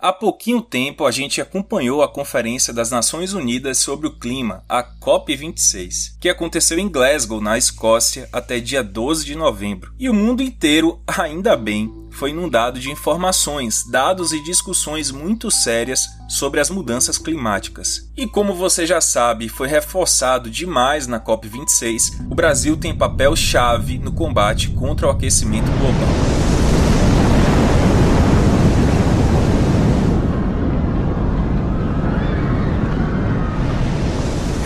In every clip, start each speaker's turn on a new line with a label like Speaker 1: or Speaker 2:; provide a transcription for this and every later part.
Speaker 1: Há pouquinho tempo a gente acompanhou a Conferência das Nações Unidas sobre o Clima, a COP26, que aconteceu em Glasgow, na Escócia, até dia 12 de novembro. E o mundo inteiro, ainda bem, foi inundado de informações, dados e discussões muito sérias sobre as mudanças climáticas. E como você já sabe, foi reforçado demais na COP26, o Brasil tem papel chave no combate contra o aquecimento global.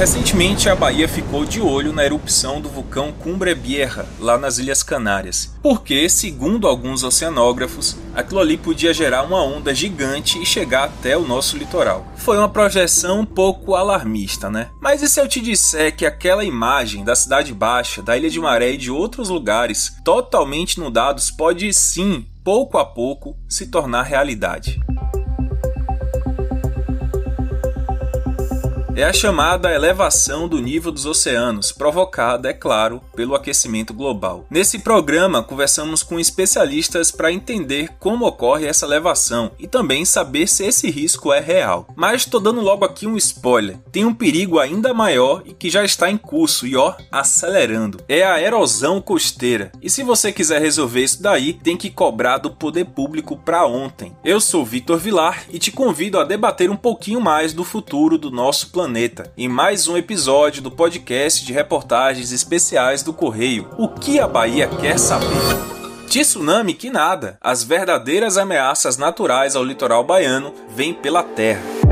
Speaker 1: Recentemente, a Bahia ficou de olho na erupção do vulcão Cumbre Vieja, lá nas Ilhas Canárias, porque, segundo alguns oceanógrafos, aquilo ali podia gerar uma onda gigante e chegar até o nosso litoral. Foi uma projeção um pouco alarmista, né? Mas e se eu te disser que aquela imagem da Cidade Baixa, da Ilha de Maré e de outros lugares totalmente inundados pode sim, pouco a pouco, se tornar realidade? É a chamada elevação do nível dos oceanos, provocada, é claro, pelo aquecimento global. Nesse programa, conversamos com especialistas para entender como ocorre essa elevação e também saber se esse risco é real. Mas estou dando logo aqui um spoiler: tem um perigo ainda maior e que já está em curso e ó, acelerando. É a erosão costeira. E se você quiser resolver isso daí, tem que cobrar do poder público para ontem. Eu sou Vitor Vilar e te convido a debater um pouquinho mais do futuro do nosso planeta planeta, em mais um episódio do podcast de reportagens especiais do Correio. O que a Bahia quer saber? De tsunami que nada, as verdadeiras ameaças naturais ao litoral baiano vêm pela terra.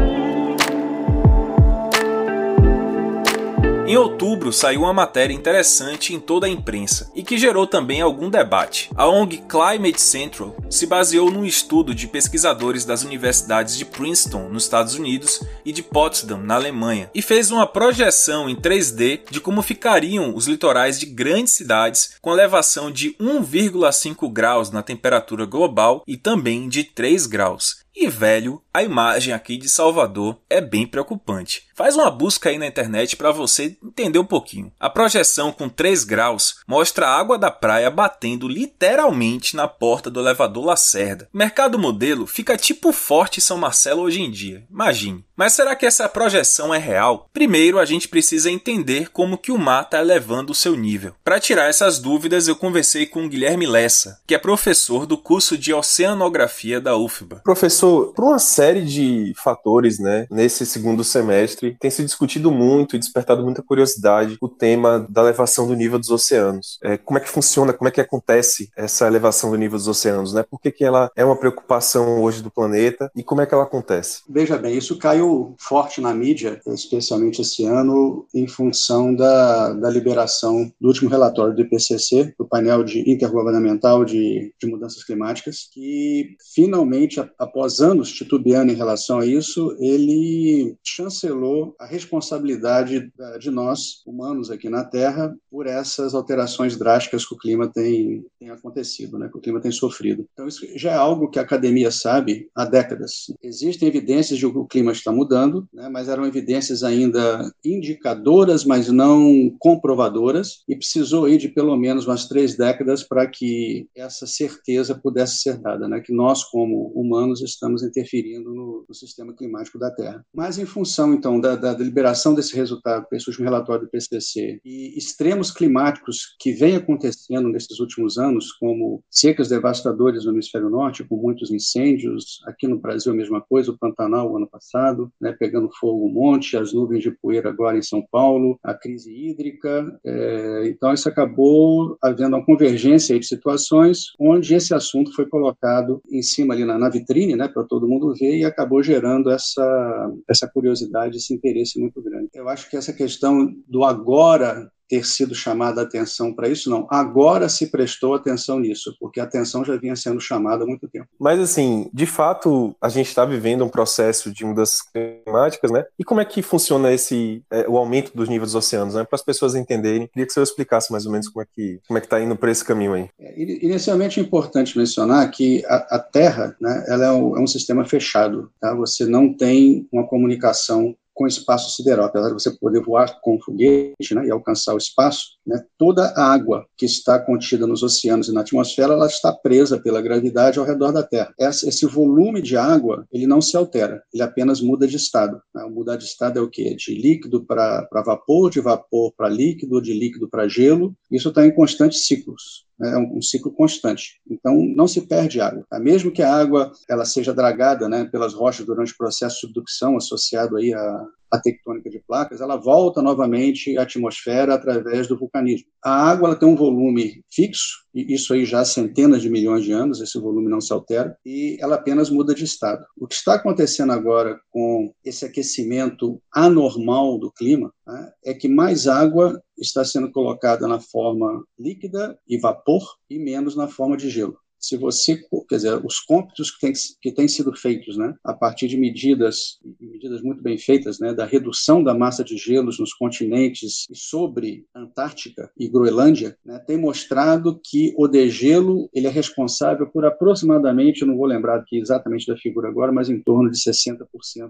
Speaker 1: Em outubro saiu uma matéria interessante em toda a imprensa e que gerou também algum debate. A ONG Climate Central se baseou num estudo de pesquisadores das universidades de Princeton, nos Estados Unidos, e de Potsdam, na Alemanha, e fez uma projeção em 3D de como ficariam os litorais de grandes cidades com elevação de 1,5 graus na temperatura global e também de 3 graus. E velho, a imagem aqui de Salvador é bem preocupante. Faz uma busca aí na internet para você entender um pouquinho. A projeção com 3 graus mostra a água da praia batendo literalmente na porta do elevador Lacerda. Mercado modelo fica tipo forte São Marcelo hoje em dia. Imagine. Mas será que essa projeção é real? Primeiro, a gente precisa entender como que o mar está elevando o seu nível. Para tirar essas dúvidas, eu conversei com Guilherme Lessa, que é professor do curso de Oceanografia da UFBA.
Speaker 2: Professor, por uma série de fatores, né, nesse segundo semestre, tem se discutido muito e despertado muita curiosidade o tema da elevação do nível dos oceanos. É, como é que funciona, como é que acontece essa elevação do nível dos oceanos, né? Por que, que ela é uma preocupação hoje do planeta e como é que ela acontece?
Speaker 3: Veja bem, isso caiu forte na mídia, especialmente esse ano, em função da, da liberação do último relatório do IPCC, do painel de intergovernamental de, de mudanças climáticas, que finalmente, após anos titubeando em relação a isso, ele chancelou a responsabilidade de nós, humanos aqui na Terra, por essas alterações drásticas que o clima tem, tem acontecido, né, que o clima tem sofrido. Então, isso já é algo que a academia sabe há décadas. Existem evidências de que o clima está mudando, né, mas eram evidências ainda indicadoras, mas não comprovadoras, e precisou ir de pelo menos umas três décadas para que essa certeza pudesse ser dada, né, que nós, como humanos, estamos interferindo no sistema climático da Terra. Mas, em função, então, da, da deliberação desse resultado, esse último relatório do PCC, e extremos climáticos que vêm acontecendo nesses últimos anos, como secas devastadoras no hemisfério norte, com muitos incêndios, aqui no Brasil a mesma coisa, o Pantanal, o ano passado, né, pegando fogo um monte, as nuvens de poeira agora em São Paulo, a crise hídrica. É, então, isso acabou havendo uma convergência de situações onde esse assunto foi colocado em cima ali na, na vitrine, né, para todo mundo ver, e acabou gerando essa, essa curiosidade, esse interesse muito grande. Eu acho que essa questão do agora ter sido chamada a atenção para isso, não. Agora se prestou atenção nisso, porque a atenção já vinha sendo chamada há muito tempo.
Speaker 2: Mas, assim, de fato, a gente está vivendo um processo de mudanças climáticas, né? E como é que funciona esse, é, o aumento dos níveis dos oceanos, né? Para as pessoas entenderem, queria que você explicasse mais ou menos como é que como é que está indo por esse caminho aí.
Speaker 3: É, inicialmente é importante mencionar que a, a Terra, né, ela é um, é um sistema fechado, tá? Você não tem uma comunicação com espaço sideral. Apesar de você poder voar com foguete né, e alcançar o espaço, né, toda a água que está contida nos oceanos e na atmosfera ela está presa pela gravidade ao redor da Terra. Esse volume de água ele não se altera, ele apenas muda de estado. Né? Mudar de estado é o quê? De líquido para vapor, de vapor para líquido, de líquido para gelo. Isso está em constantes ciclos é um, ciclo constante. Então, não se perde água. Tá? Mesmo que a água ela seja dragada né, pelas rochas durante o processo de subducção associado aí à, à tectônica de placas, ela volta novamente à atmosfera através do vulcanismo. A água ela tem um volume fixo, e isso aí já há centenas de milhões de anos, esse volume não se altera, e ela apenas muda de estado. O que está acontecendo agora com esse aquecimento anormal do clima né, é que mais água está sendo colocada na forma líquida e vapor e menos na forma de gelo se você, quer dizer, os cômputos que têm, que têm sido feitos, né, a partir de medidas, medidas muito bem feitas, né, da redução da massa de gelos nos continentes e sobre Antártica e Groenlândia, né, tem mostrado que o degelo ele é responsável por aproximadamente, eu não vou lembrar aqui exatamente da figura agora, mas em torno de 60%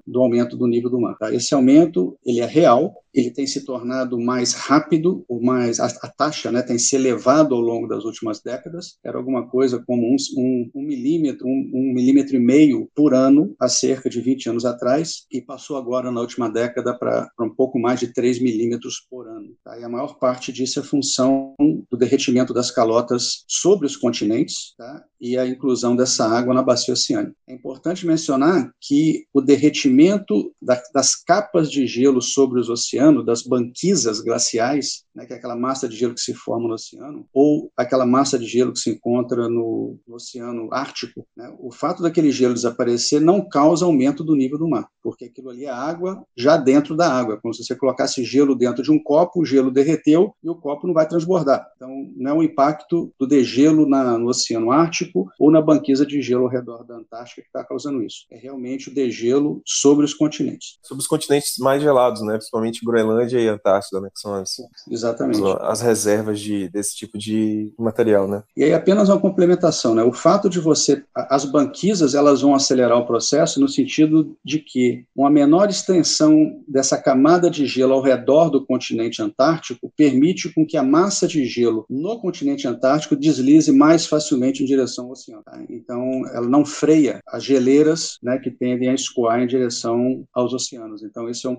Speaker 3: do aumento do nível do mar. Tá? Esse aumento ele é real, ele tem se tornado mais rápido, ou mais a, a, taxa né, tem se elevado ao longo das últimas décadas. Era alguma coisa como um, um, um milímetro, um, um, milímetro e meio por ano há cerca de 20 anos atrás e passou agora na última década para um pouco mais de 3 milímetros por ano. Tá? E a maior parte disso é função do derretimento das calotas sobre os continentes tá? E a inclusão dessa água na bacia oceânica. É importante mencionar que o derretimento da, das capas de gelo sobre os oceanos oceano, das banquisas glaciais, né, que é aquela massa de gelo que se forma no oceano, ou aquela massa de gelo que se encontra no, no Oceano Ártico, né, o fato daquele gelo desaparecer não causa aumento do nível do mar, porque aquilo ali é água já dentro da água. Como se você colocasse gelo dentro de um copo, o gelo derreteu e o copo não vai transbordar. Então, não é um impacto do degelo na, no Oceano Ártico ou na banquisa de gelo ao redor da Antártica que está causando isso. É realmente o degelo sobre os continentes.
Speaker 2: Sobre os continentes mais gelados, né? principalmente Groenlândia e Antártida, né? que são as,
Speaker 3: Exatamente.
Speaker 2: as reservas de, desse tipo de material. Né?
Speaker 3: E aí apenas uma complementação. Né? O fato de você... As banquisas elas vão acelerar o processo no sentido de que uma menor extensão dessa camada de gelo ao redor do continente antártico permite com que a massa de gelo no continente antártico deslize mais facilmente em direção ao oceano. Tá? Então, ela não freia as geleiras né, que tendem a escoar em direção aos oceanos. Então, isso é um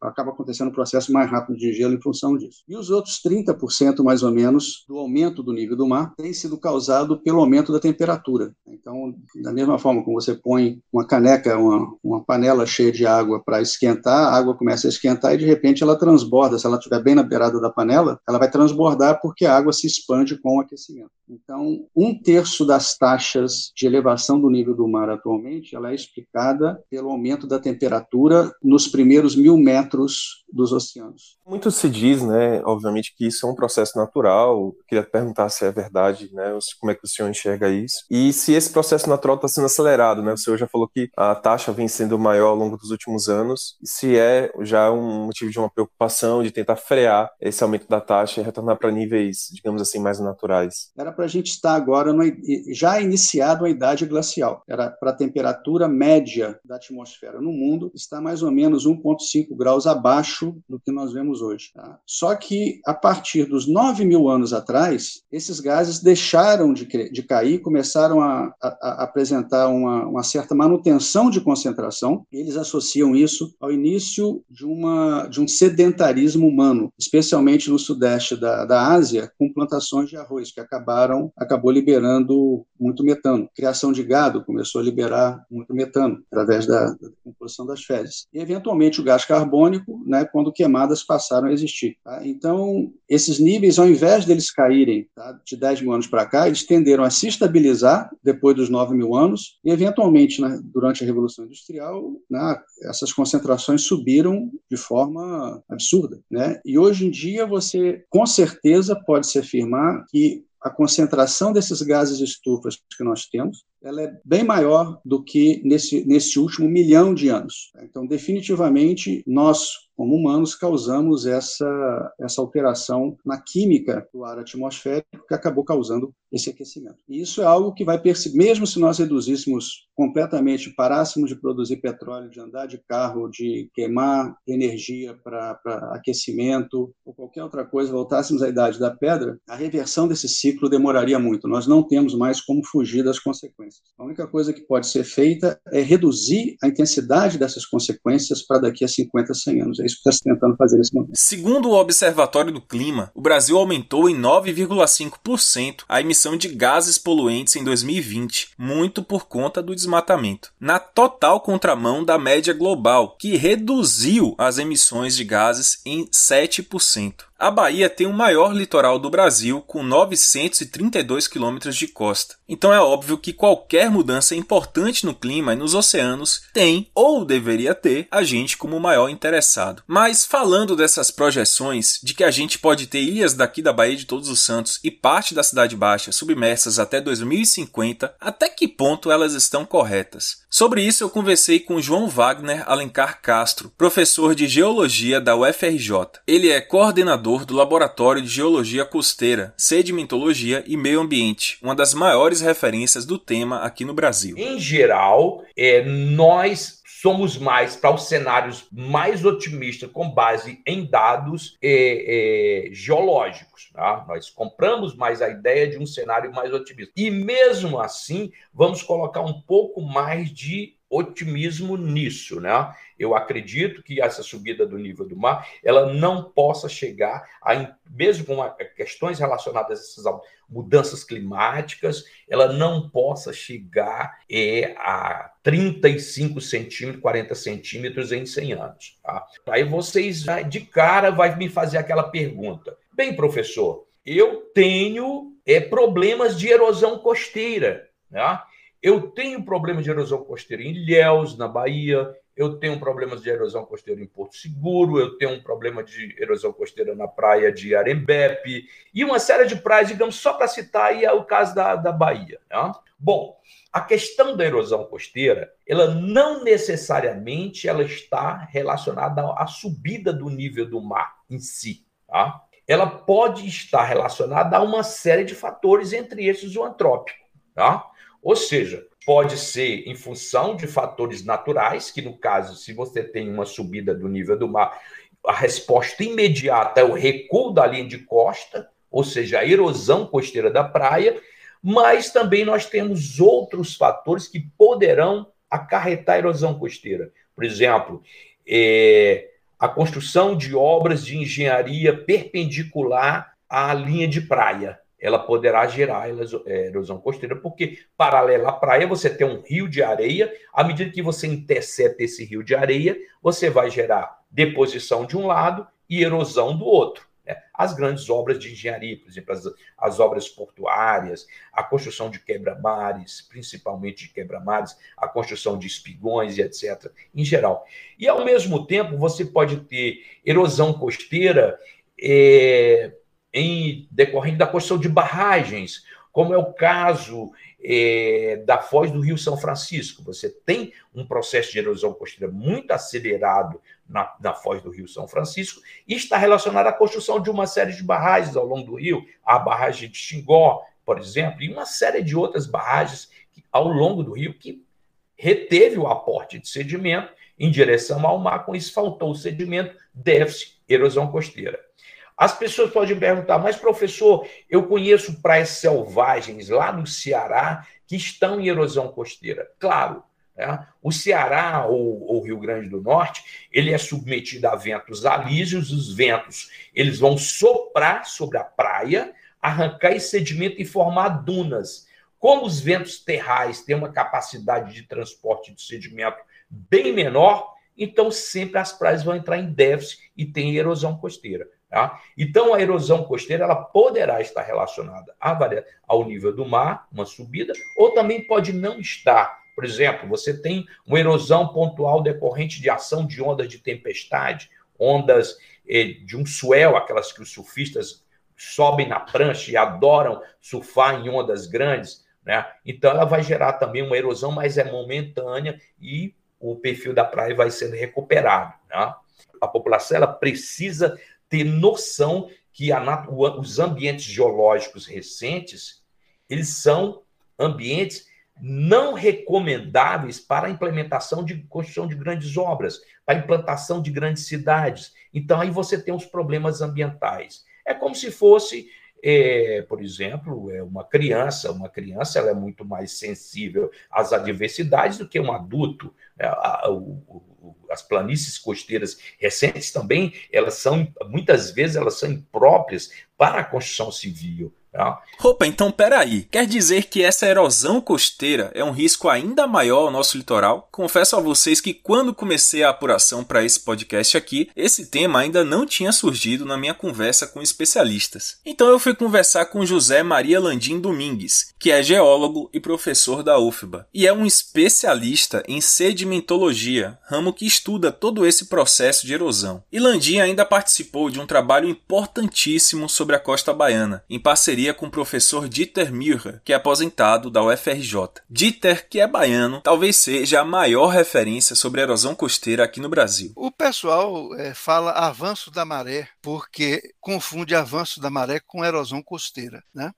Speaker 3: acaba acontecendo um processo mais rápido de gelo em função disso. E os outros 30%, mais ou menos, do aumento do nível do mar tem sido causado pelo aumento da temperatura. Então, da mesma forma como você põe uma caneca, uma, uma panela cheia de água para esquentar, a água começa a esquentar e de repente ela transborda. Se ela estiver bem na beirada da panela, ela vai transbordar porque a água se expande com o aquecimento. Então, um terço das taxas de elevação do nível do mar atualmente, ela é explicada pelo aumento da temperatura nos primeiros mil metros dos oceanos.
Speaker 2: Muito se diz, né, obviamente, que isso é um processo natural. Eu queria perguntar se é verdade, né, como é que o senhor enxerga isso. E se esse processo natural está sendo acelerado, né? O senhor já falou que a taxa vem sendo maior ao longo dos últimos anos. E se é já um motivo de uma preocupação de tentar frear esse aumento da taxa e retornar para níveis, digamos assim, mais naturais?
Speaker 3: Era para a gente estar agora no, já iniciado a idade glacial. Era para a temperatura média da atmosfera no mundo estar mais ou menos 1,5 graus abaixo abaixo do que nós vemos hoje. Tá? Só que, a partir dos 9 mil anos atrás, esses gases deixaram de, de cair, começaram a, a, a apresentar uma, uma, certa manutenção de concentração. Eles associam isso ao início de, uma, de um sedentarismo humano, especialmente no sudeste da, da Ásia, com plantações de arroz, que acabaram acabou liberando muito metano. Criação de gado começou a liberar muito metano através da, da das fezes. E, eventualmente, o gás carbônico, né, quando queimadas passaram a existir. Tá? Então, esses níveis, ao invés deles caírem tá, de 10 mil anos para cá, eles tenderam a se estabilizar depois dos 9 mil anos e, eventualmente, né, durante a Revolução Industrial, né, essas concentrações subiram de forma absurda. Né? E hoje em dia, você, com certeza, pode se afirmar que a concentração desses gases estufas que nós temos, ela é bem maior do que nesse, nesse último milhão de anos. Então, definitivamente, nós, como humanos, causamos essa, essa alteração na química do ar atmosférico que acabou causando esse aquecimento. E isso é algo que vai perceber, mesmo se nós reduzíssemos completamente, parássemos de produzir petróleo, de andar de carro, de queimar energia para aquecimento ou qualquer outra coisa, voltássemos à idade da pedra, a reversão desse ciclo demoraria muito. Nós não temos mais como fugir das consequências. A única coisa que pode ser feita é reduzir a intensidade dessas consequências para daqui a 50, 100 anos. É isso que está se tentando fazer nesse momento.
Speaker 1: Segundo o Observatório do Clima, o Brasil aumentou em 9,5% a emissão de gases poluentes em 2020, muito por conta do desmatamento, na total contramão da média global, que reduziu as emissões de gases em 7%. A Bahia tem o maior litoral do Brasil, com 932 quilômetros de costa. Então é óbvio que qualquer mudança importante no clima e nos oceanos tem, ou deveria ter, a gente como maior interessado. Mas falando dessas projeções de que a gente pode ter ilhas daqui da Baía de Todos os Santos e parte da Cidade Baixa submersas até 2050, até que ponto elas estão corretas? Sobre isso eu conversei com João Wagner Alencar Castro, professor de Geologia da UFRJ. Ele é coordenador do Laboratório de Geologia Costeira, Sedimentologia e Meio Ambiente, uma das maiores referências do tema aqui no Brasil.
Speaker 4: Em geral, é, nós somos mais para os cenários mais otimistas com base em dados é, é, geológicos. Tá? Nós compramos mais a ideia de um cenário mais otimista. E mesmo assim, vamos colocar um pouco mais de otimismo nisso, né? Eu acredito que essa subida do nível do mar, ela não possa chegar a, mesmo com questões relacionadas a essas mudanças climáticas, ela não possa chegar é, a 35 centímetros, 40 centímetros em 100 anos. Tá? Aí vocês, de cara, vai me fazer aquela pergunta. Bem, professor, eu tenho é, problemas de erosão costeira, né? Eu tenho problema de erosão costeira em Ilhéus, na Bahia. Eu tenho problemas de erosão costeira em Porto Seguro. Eu tenho um problema de erosão costeira na praia de Arembepe. E uma série de praias, digamos, só para citar aí é o caso da, da Bahia. Né? Bom, a questão da erosão costeira, ela não necessariamente ela está relacionada à subida do nível do mar em si. Tá? Ela pode estar relacionada a uma série de fatores, entre esses o antrópico. Tá? Ou seja, pode ser em função de fatores naturais, que no caso, se você tem uma subida do nível do mar, a resposta imediata é o recuo da linha de costa, ou seja, a erosão costeira da praia, mas também nós temos outros fatores que poderão acarretar a erosão costeira. Por exemplo, é, a construção de obras de engenharia perpendicular à linha de praia ela poderá gerar é, erosão costeira, porque paralela à praia você tem um rio de areia, à medida que você intercepta esse rio de areia, você vai gerar deposição de um lado e erosão do outro. Né? As grandes obras de engenharia, por exemplo, as, as obras portuárias, a construção de quebra-mares, principalmente de quebra-mares, a construção de espigões e etc., em geral. E, ao mesmo tempo, você pode ter erosão costeira. É, em decorrente da construção de barragens, como é o caso é, da foz do Rio São Francisco. Você tem um processo de erosão costeira muito acelerado na, na foz do Rio São Francisco e está relacionado à construção de uma série de barragens ao longo do rio, a barragem de Xingó, por exemplo, e uma série de outras barragens ao longo do rio que reteve o aporte de sedimento em direção ao mar, com isso faltou o sedimento, déficit, erosão costeira. As pessoas podem perguntar, mas professor, eu conheço praias selvagens lá no Ceará que estão em erosão costeira. Claro, né? o Ceará ou o Rio Grande do Norte, ele é submetido a ventos alísios, os ventos eles vão soprar sobre a praia, arrancar esse sedimento e formar dunas. Como os ventos terrais têm uma capacidade de transporte de sedimento bem menor, então sempre as praias vão entrar em déficit e tem erosão costeira. Tá? Então, a erosão costeira ela poderá estar relacionada ao nível do mar, uma subida, ou também pode não estar. Por exemplo, você tem uma erosão pontual decorrente de ação de ondas de tempestade, ondas eh, de um swell, aquelas que os surfistas sobem na prancha e adoram surfar em ondas grandes. Né? Então, ela vai gerar também uma erosão, mas é momentânea e o perfil da praia vai sendo recuperado. Né? A população ela precisa ter noção que a, os ambientes geológicos recentes eles são ambientes não recomendáveis para a implementação de construção de grandes obras, para a implantação de grandes cidades. Então, aí você tem os problemas ambientais. É como se fosse, é, por exemplo, é uma criança. Uma criança ela é muito mais sensível às adversidades do que um adulto. É, a, o, as planícies costeiras recentes também, elas são, muitas vezes, elas são impróprias para a construção civil.
Speaker 1: Tá? Opa, então peraí. Quer dizer que essa erosão costeira é um risco ainda maior ao nosso litoral? Confesso a vocês que quando comecei a apuração para esse podcast aqui, esse tema ainda não tinha surgido na minha conversa com especialistas. Então eu fui conversar com José Maria Landim Domingues, que é geólogo e professor da UFBA, e é um especialista em sedimentologia, ramo que estuda todo esse processo de erosão. E Landim ainda participou de um trabalho importantíssimo sobre a costa baiana, em parceria parceria com o professor Dieter Müller, que é aposentado da UFRJ. Dieter, que é baiano, talvez seja a maior referência sobre a erosão costeira aqui no Brasil.
Speaker 5: O pessoal é, fala avanço da maré porque confunde avanço da maré com erosão costeira, né?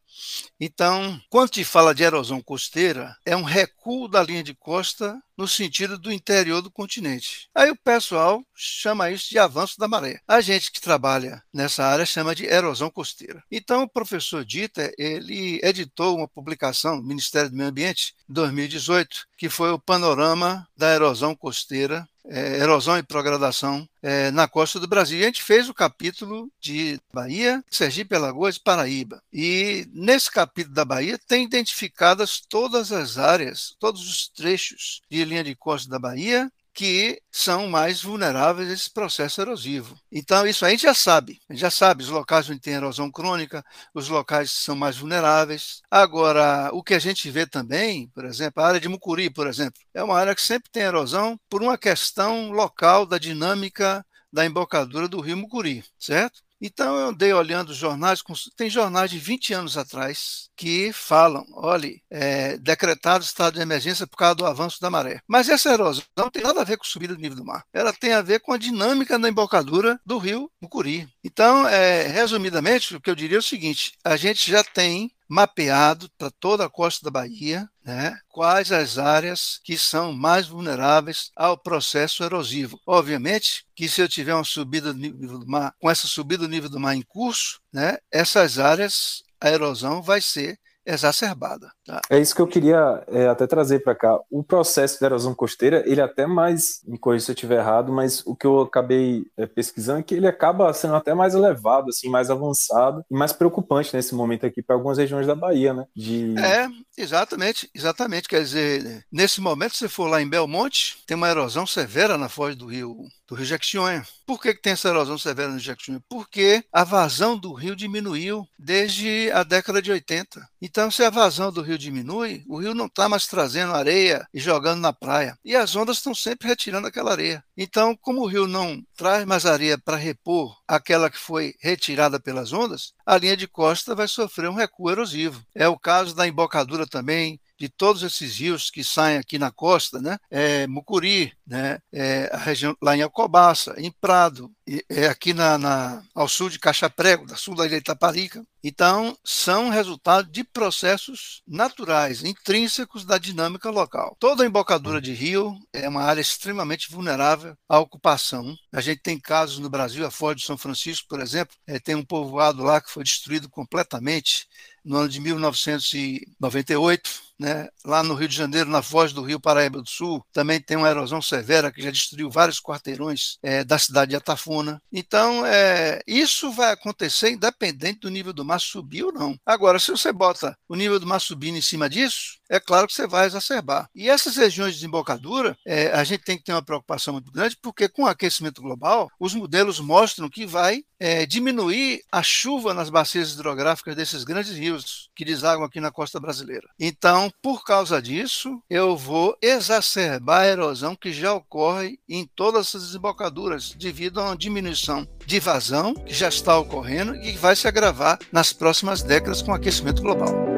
Speaker 5: Então, quando se fala de erosão costeira, é um recuo da linha de costa no sentido do interior do continente. Aí o pessoal chama isso de avanço da maré. A gente que trabalha nessa área chama de erosão costeira. Então, o professor Dieter, ele editou uma publicação Ministério do Meio Ambiente, em 2018, que foi o panorama da erosão costeira é, erosão e progradação é, na costa do Brasil. E a gente fez o capítulo de Bahia, Sergipe, Alagoas e Paraíba. E nesse capítulo da Bahia tem identificadas todas as áreas, todos os trechos de linha de costa da Bahia que são mais vulneráveis a esse processo erosivo. Então, isso a gente já sabe. A gente já sabe os locais onde tem erosão crônica, os locais que são mais vulneráveis. Agora, o que a gente vê também, por exemplo, a área de Mucuri, por exemplo, é uma área que sempre tem erosão por uma questão local da dinâmica da embocadura do rio Mucuri, certo? Então eu andei olhando jornais, tem jornais de 20 anos atrás que falam, olhe, é, decretado estado de emergência por causa do avanço da maré. Mas essa erosão não tem nada a ver com subida do nível do mar. Ela tem a ver com a dinâmica da embocadura do rio Mucuri. Então, é, resumidamente, o que eu diria é o seguinte: a gente já tem mapeado para toda a costa da Bahia né, quais as áreas que são mais vulneráveis ao processo erosivo. Obviamente que se eu tiver uma subida do nível do mar, com essa subida do nível do mar em curso, né, essas áreas, a erosão vai ser exacerbada.
Speaker 2: É isso que eu queria é, até trazer para cá. O processo de erosão costeira, ele é até mais, me corrija se eu estiver errado, mas o que eu acabei é, pesquisando é que ele acaba sendo até mais elevado, assim, mais avançado e mais preocupante nesse momento aqui para algumas regiões da Bahia, né?
Speaker 5: De... É, exatamente, exatamente. Quer dizer, nesse momento, se for lá em Belmonte, tem uma erosão severa na foz do rio do Rio Jequitinhonha. Por que, que tem essa erosão severa no Jequitinhonha? Porque a vazão do rio diminuiu desde a década de 80. Então, se a vazão do rio diminui, o rio não está mais trazendo areia e jogando na praia. E as ondas estão sempre retirando aquela areia. Então, como o rio não traz mais areia para repor aquela que foi retirada pelas ondas, a linha de costa vai sofrer um recuo erosivo. É o caso da embocadura também, de todos esses rios que saem aqui na costa, né? É Mucuri, né? É a região lá em Alcobaça, em Prado, é aqui na, na, ao sul de Caixa Prego, da sul da ilha Itaparica. Então, são resultado de processos naturais, intrínsecos da dinâmica local. Toda embocadura de rio é uma área extremamente vulnerável à ocupação. A gente tem casos no Brasil, a Foz de São Francisco, por exemplo, é, tem um povoado lá que foi destruído completamente no ano de 1998, né? lá no Rio de Janeiro, na foz do Rio Paraíba do Sul, também tem uma erosão severa que já destruiu vários quarteirões é, da cidade de Atafuna. Então, é, isso vai acontecer independente do nível do mar subir ou não. Agora, se você bota o nível do mar subindo em cima disso, é claro que você vai exacerbar. E essas regiões de desembocadura, é, a gente tem que ter uma preocupação muito grande, porque com o aquecimento global, os modelos mostram que vai é, diminuir a chuva nas bacias hidrográficas desses grandes rios que desaguam aqui na costa brasileira. Então, por causa disso, eu vou exacerbar a erosão que já ocorre em todas essas desembocaduras, devido a uma diminuição de vazão que já está ocorrendo e que vai se agravar nas próximas décadas com o aquecimento global.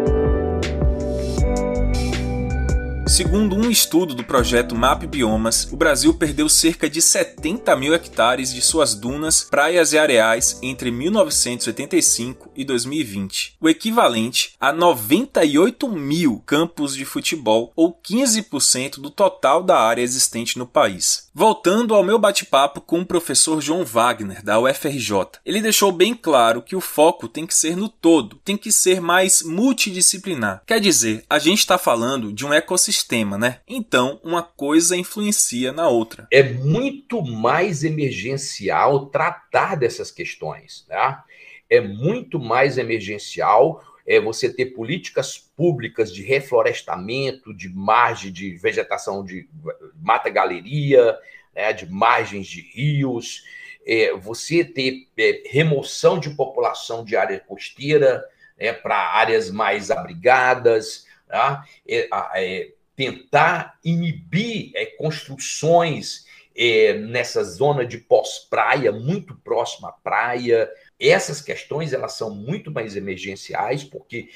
Speaker 1: Segundo um estudo do projeto MAP Biomas, o Brasil perdeu cerca de 70 mil hectares de suas dunas, praias e areais entre 1985 e 2020, o equivalente a 98 mil campos de futebol ou 15% do total da área existente no país. Voltando ao meu bate-papo com o professor João Wagner, da UFRJ, ele deixou bem claro que o foco tem que ser no todo, tem que ser mais multidisciplinar. Quer dizer, a gente está falando de um ecossistema, né? Então, uma coisa influencia na outra.
Speaker 4: É muito mais emergencial tratar dessas questões, né? É muito mais emergencial é você ter políticas públicas de reflorestamento, de margem de vegetação de mata-galeria, né, de margens de rios, é, você ter é, remoção de população de área costeira é, para áreas mais abrigadas, tá? é, é, tentar inibir é, nessa zona de pós-praia, muito próxima à praia, essas questões elas são muito mais emergenciais, porque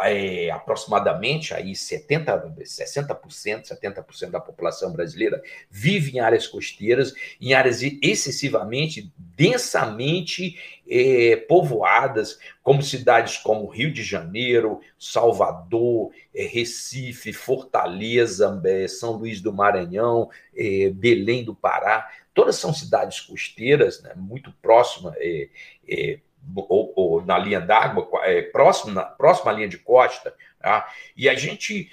Speaker 4: é, aproximadamente aí 70, 60%, 70% da população brasileira vive em áreas costeiras, em áreas excessivamente, densamente é, povoadas, como cidades como Rio de Janeiro, Salvador, é, Recife, Fortaleza, é, São Luís do Maranhão, é, Belém do Pará. Todas são cidades costeiras, né, muito próximas é, ou, ou, na linha d'água, é, próxima, próxima à linha de costa. Tá? E a gente,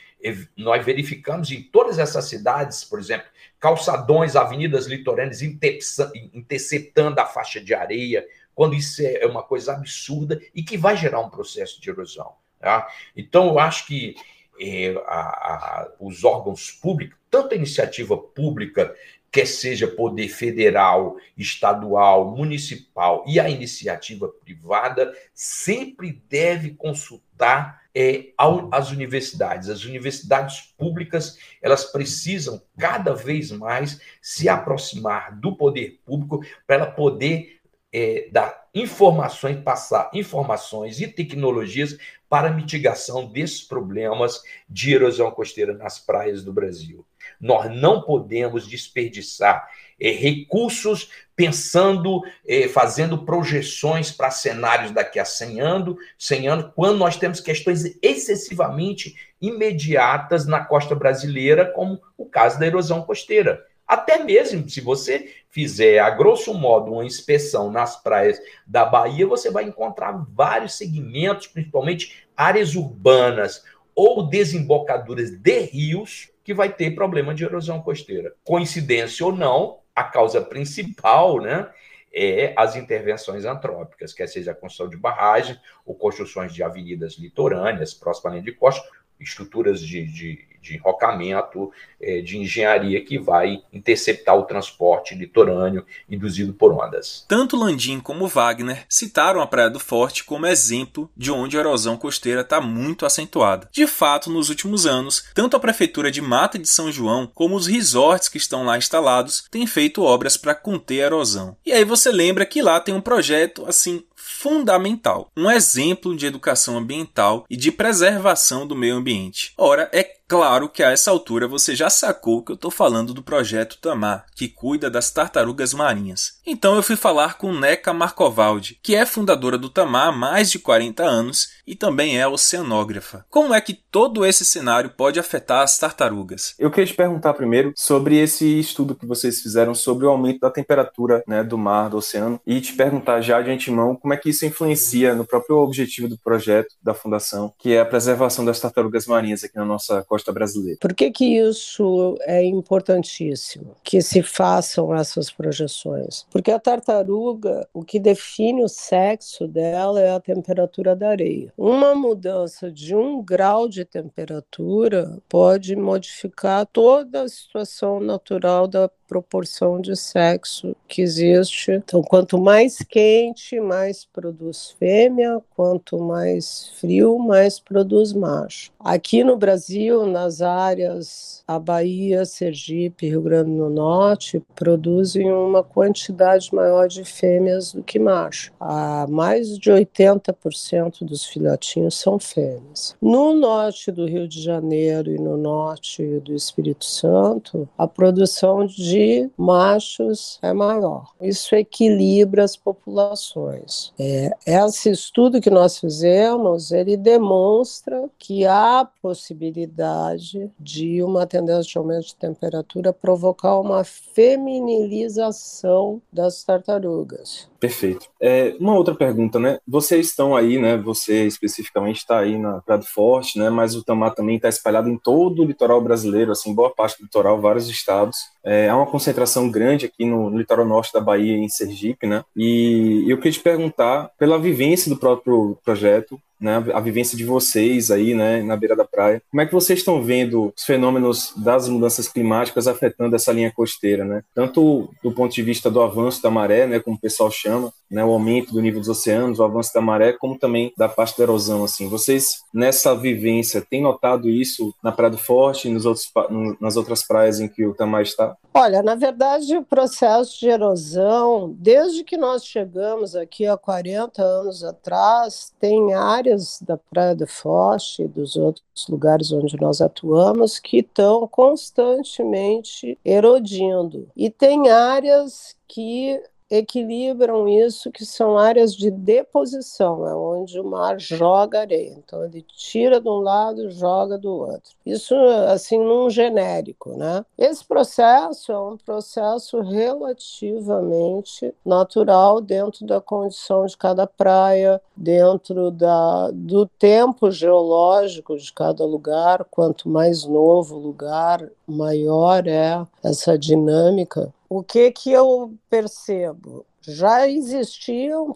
Speaker 4: nós verificamos em todas essas cidades, por exemplo, calçadões, avenidas litorâneas interceptando a faixa de areia, quando isso é uma coisa absurda e que vai gerar um processo de erosão. Tá? Então, eu acho que é, a, a, os órgãos públicos, tanto a iniciativa pública quer seja poder federal, estadual, municipal e a iniciativa privada, sempre deve consultar é, as universidades. As universidades públicas elas precisam cada vez mais se aproximar do poder público para ela poder é, dar informações, passar informações e tecnologias para mitigação desses problemas de erosão costeira nas praias do Brasil. Nós não podemos desperdiçar é, recursos pensando, é, fazendo projeções para cenários daqui a 100 anos, 100 anos, quando nós temos questões excessivamente imediatas na costa brasileira, como o caso da erosão costeira. Até mesmo se você fizer, a grosso modo, uma inspeção nas praias da Bahia, você vai encontrar vários segmentos, principalmente áreas urbanas ou desembocaduras de rios, que vai ter problema de erosão costeira. Coincidência ou não, a causa principal, né, é as intervenções antrópicas, quer seja a construção de barragens ou construções de avenidas litorâneas, próxima à linha de costa, estruturas de, de, de enrocamento, é, de engenharia que vai interceptar o transporte litorâneo induzido por ondas.
Speaker 1: Tanto Landim como Wagner citaram a Praia do Forte como exemplo de onde a erosão costeira está muito acentuada. De fato, nos últimos anos, tanto a Prefeitura de Mata de São João como os resorts que estão lá instalados têm feito obras para conter a erosão. E aí você lembra que lá tem um projeto assim fundamental, um exemplo de educação ambiental e de preservação do meio ambiente. Ora, é Claro que a essa altura você já sacou que eu estou falando do projeto Tamar, que cuida das tartarugas marinhas. Então eu fui falar com Neca Marcovaldi, que é fundadora do Tamar há mais de 40 anos e também é oceanógrafa. Como é que todo esse cenário pode afetar as tartarugas?
Speaker 2: Eu queria te perguntar primeiro sobre esse estudo que vocês fizeram sobre o aumento da temperatura né, do mar, do oceano, e te perguntar já de antemão como é que isso influencia no próprio objetivo do projeto da Fundação, que é a preservação das tartarugas marinhas aqui na nossa costa brasileira.
Speaker 6: Por que, que isso é importantíssimo? Que se façam essas projeções? Porque a tartaruga, o que define o sexo dela é a temperatura da areia. Uma mudança de um grau de temperatura pode modificar toda a situação natural da proporção de sexo que existe. Então, quanto mais quente, mais produz fêmea, quanto mais frio, mais produz macho. Aqui no Brasil, nas áreas a Bahia, Sergipe, Rio Grande do Norte, produzem uma quantidade maior de fêmeas do que macho. A mais de 80% dos filhotinhos são fêmeas. No norte do Rio de Janeiro e no norte do Espírito Santo, a produção de machos é maior. Isso equilibra as populações. É, esse estudo que nós fizemos, ele demonstra que há possibilidade de uma tendência de aumento de temperatura provocar uma feminilização das tartarugas.
Speaker 2: Perfeito. É, uma outra pergunta, né? Vocês estão aí, né? Você especificamente está aí na Prado Forte, né? Mas o tamar também está espalhado em todo o litoral brasileiro, assim, boa parte do litoral, vários estados. É, há uma concentração grande aqui no, no litoral norte da Bahia, em Sergipe, né? E eu queria te perguntar pela vivência do próprio projeto, né, a vivência de vocês aí, né, na beira da praia. Como é que vocês estão vendo os fenômenos das mudanças climáticas afetando essa linha costeira, né? Tanto do ponto de vista do avanço da maré, né, como o pessoal chama, né, o aumento do nível dos oceanos, o avanço da maré, como também da parte da erosão, assim. Vocês nessa vivência têm notado isso na Praia do Forte e nos outros, nas outras praias em que o Tamar está?
Speaker 6: Olha, na verdade, o processo de erosão, desde que nós chegamos aqui há 40 anos atrás, tem áreas da Praia do Forte e dos outros lugares onde nós atuamos que estão constantemente erodindo. E tem áreas que equilibram isso, que são áreas de deposição, é onde o mar joga areia. Então ele tira de um lado, joga do outro. Isso assim num genérico, né? Esse processo é um processo relativamente natural dentro da condição de cada praia, dentro da, do tempo geológico de cada lugar. Quanto mais novo o lugar, maior é essa dinâmica o que que eu percebo? Já existia um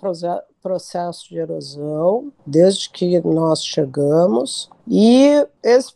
Speaker 6: processo de erosão desde que nós chegamos, e esse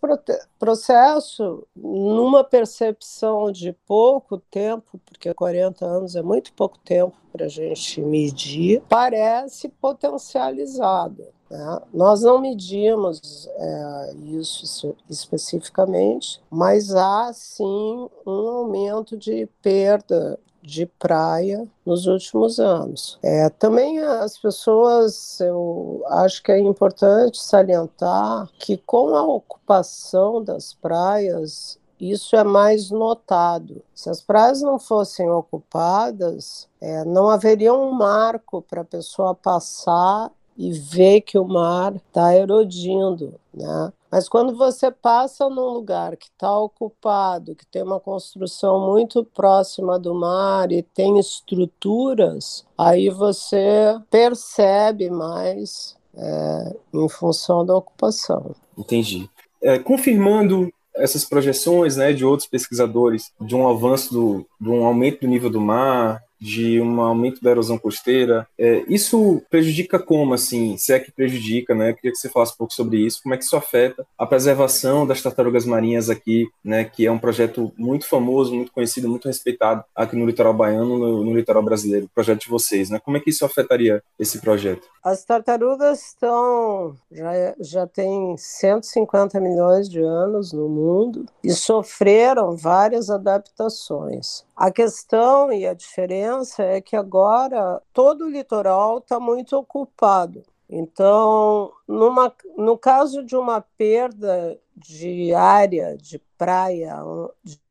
Speaker 6: processo, numa percepção de pouco tempo, porque 40 anos é muito pouco tempo para a gente medir, parece potencializado. Né? Nós não medimos é, isso especificamente, mas há sim um aumento de perda de praia nos últimos anos. É, também as pessoas, eu acho que é importante salientar que com a ocupação das praias, isso é mais notado. Se as praias não fossem ocupadas, é, não haveria um marco para a pessoa passar e ver que o mar está erodindo, né? Mas quando você passa num lugar que está ocupado, que tem uma construção muito próxima do mar e tem estruturas, aí você percebe mais é, em função da ocupação.
Speaker 2: Entendi. É, confirmando essas projeções né, de outros pesquisadores de um avanço do, de um aumento do nível do mar, de um aumento da erosão costeira. É, isso prejudica como, assim, se é que prejudica, né? Eu queria que você falasse um pouco sobre isso, como é que isso afeta a preservação das tartarugas marinhas aqui, né? Que é um projeto muito famoso, muito conhecido, muito respeitado aqui no litoral baiano, no, no litoral brasileiro, o projeto de vocês, né? Como é que isso afetaria esse projeto?
Speaker 6: As tartarugas estão, já, já tem 150 milhões de anos no mundo e sofreram várias adaptações. A questão e a diferença é que agora todo o litoral está muito ocupado. Então, numa, no caso de uma perda de área de praia,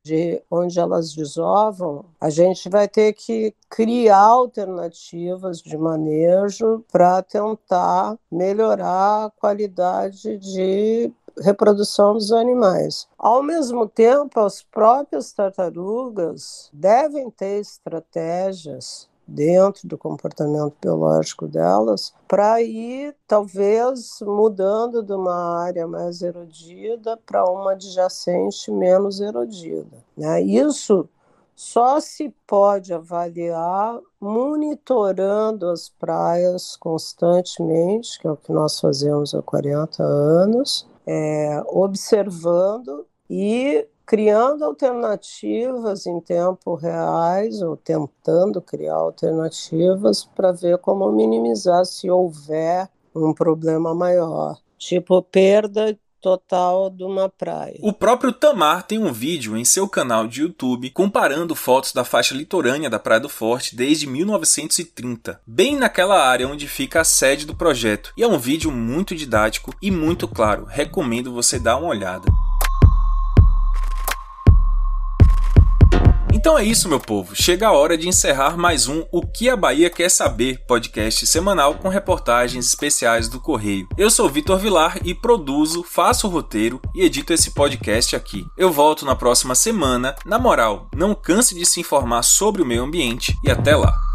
Speaker 6: de onde elas desovam, a gente vai ter que criar alternativas de manejo para tentar melhorar a qualidade de reprodução dos animais. Ao mesmo tempo, as próprias tartarugas devem ter estratégias dentro do comportamento biológico delas para ir talvez mudando de uma área mais erodida para uma adjacente menos erodida. Né? Isso só se pode avaliar monitorando as praias constantemente, que é o que nós fazemos há 40 anos, é, observando e criando alternativas em tempo reais ou tentando criar alternativas para ver como minimizar se houver um problema maior, tipo perda total de uma praia.
Speaker 1: O próprio Tamar tem um vídeo em seu canal de YouTube comparando fotos da faixa litorânea da Praia do Forte desde 1930, bem naquela área onde fica a sede do projeto. E é um vídeo muito didático e muito claro. Recomendo você dar uma olhada. Então é isso, meu povo. Chega a hora de encerrar mais um O que a Bahia quer saber podcast semanal com reportagens especiais do Correio. Eu sou Vitor Vilar e produzo, faço o roteiro e edito esse podcast aqui. Eu volto na próxima semana. Na moral, não canse de se informar sobre o meio ambiente e até lá.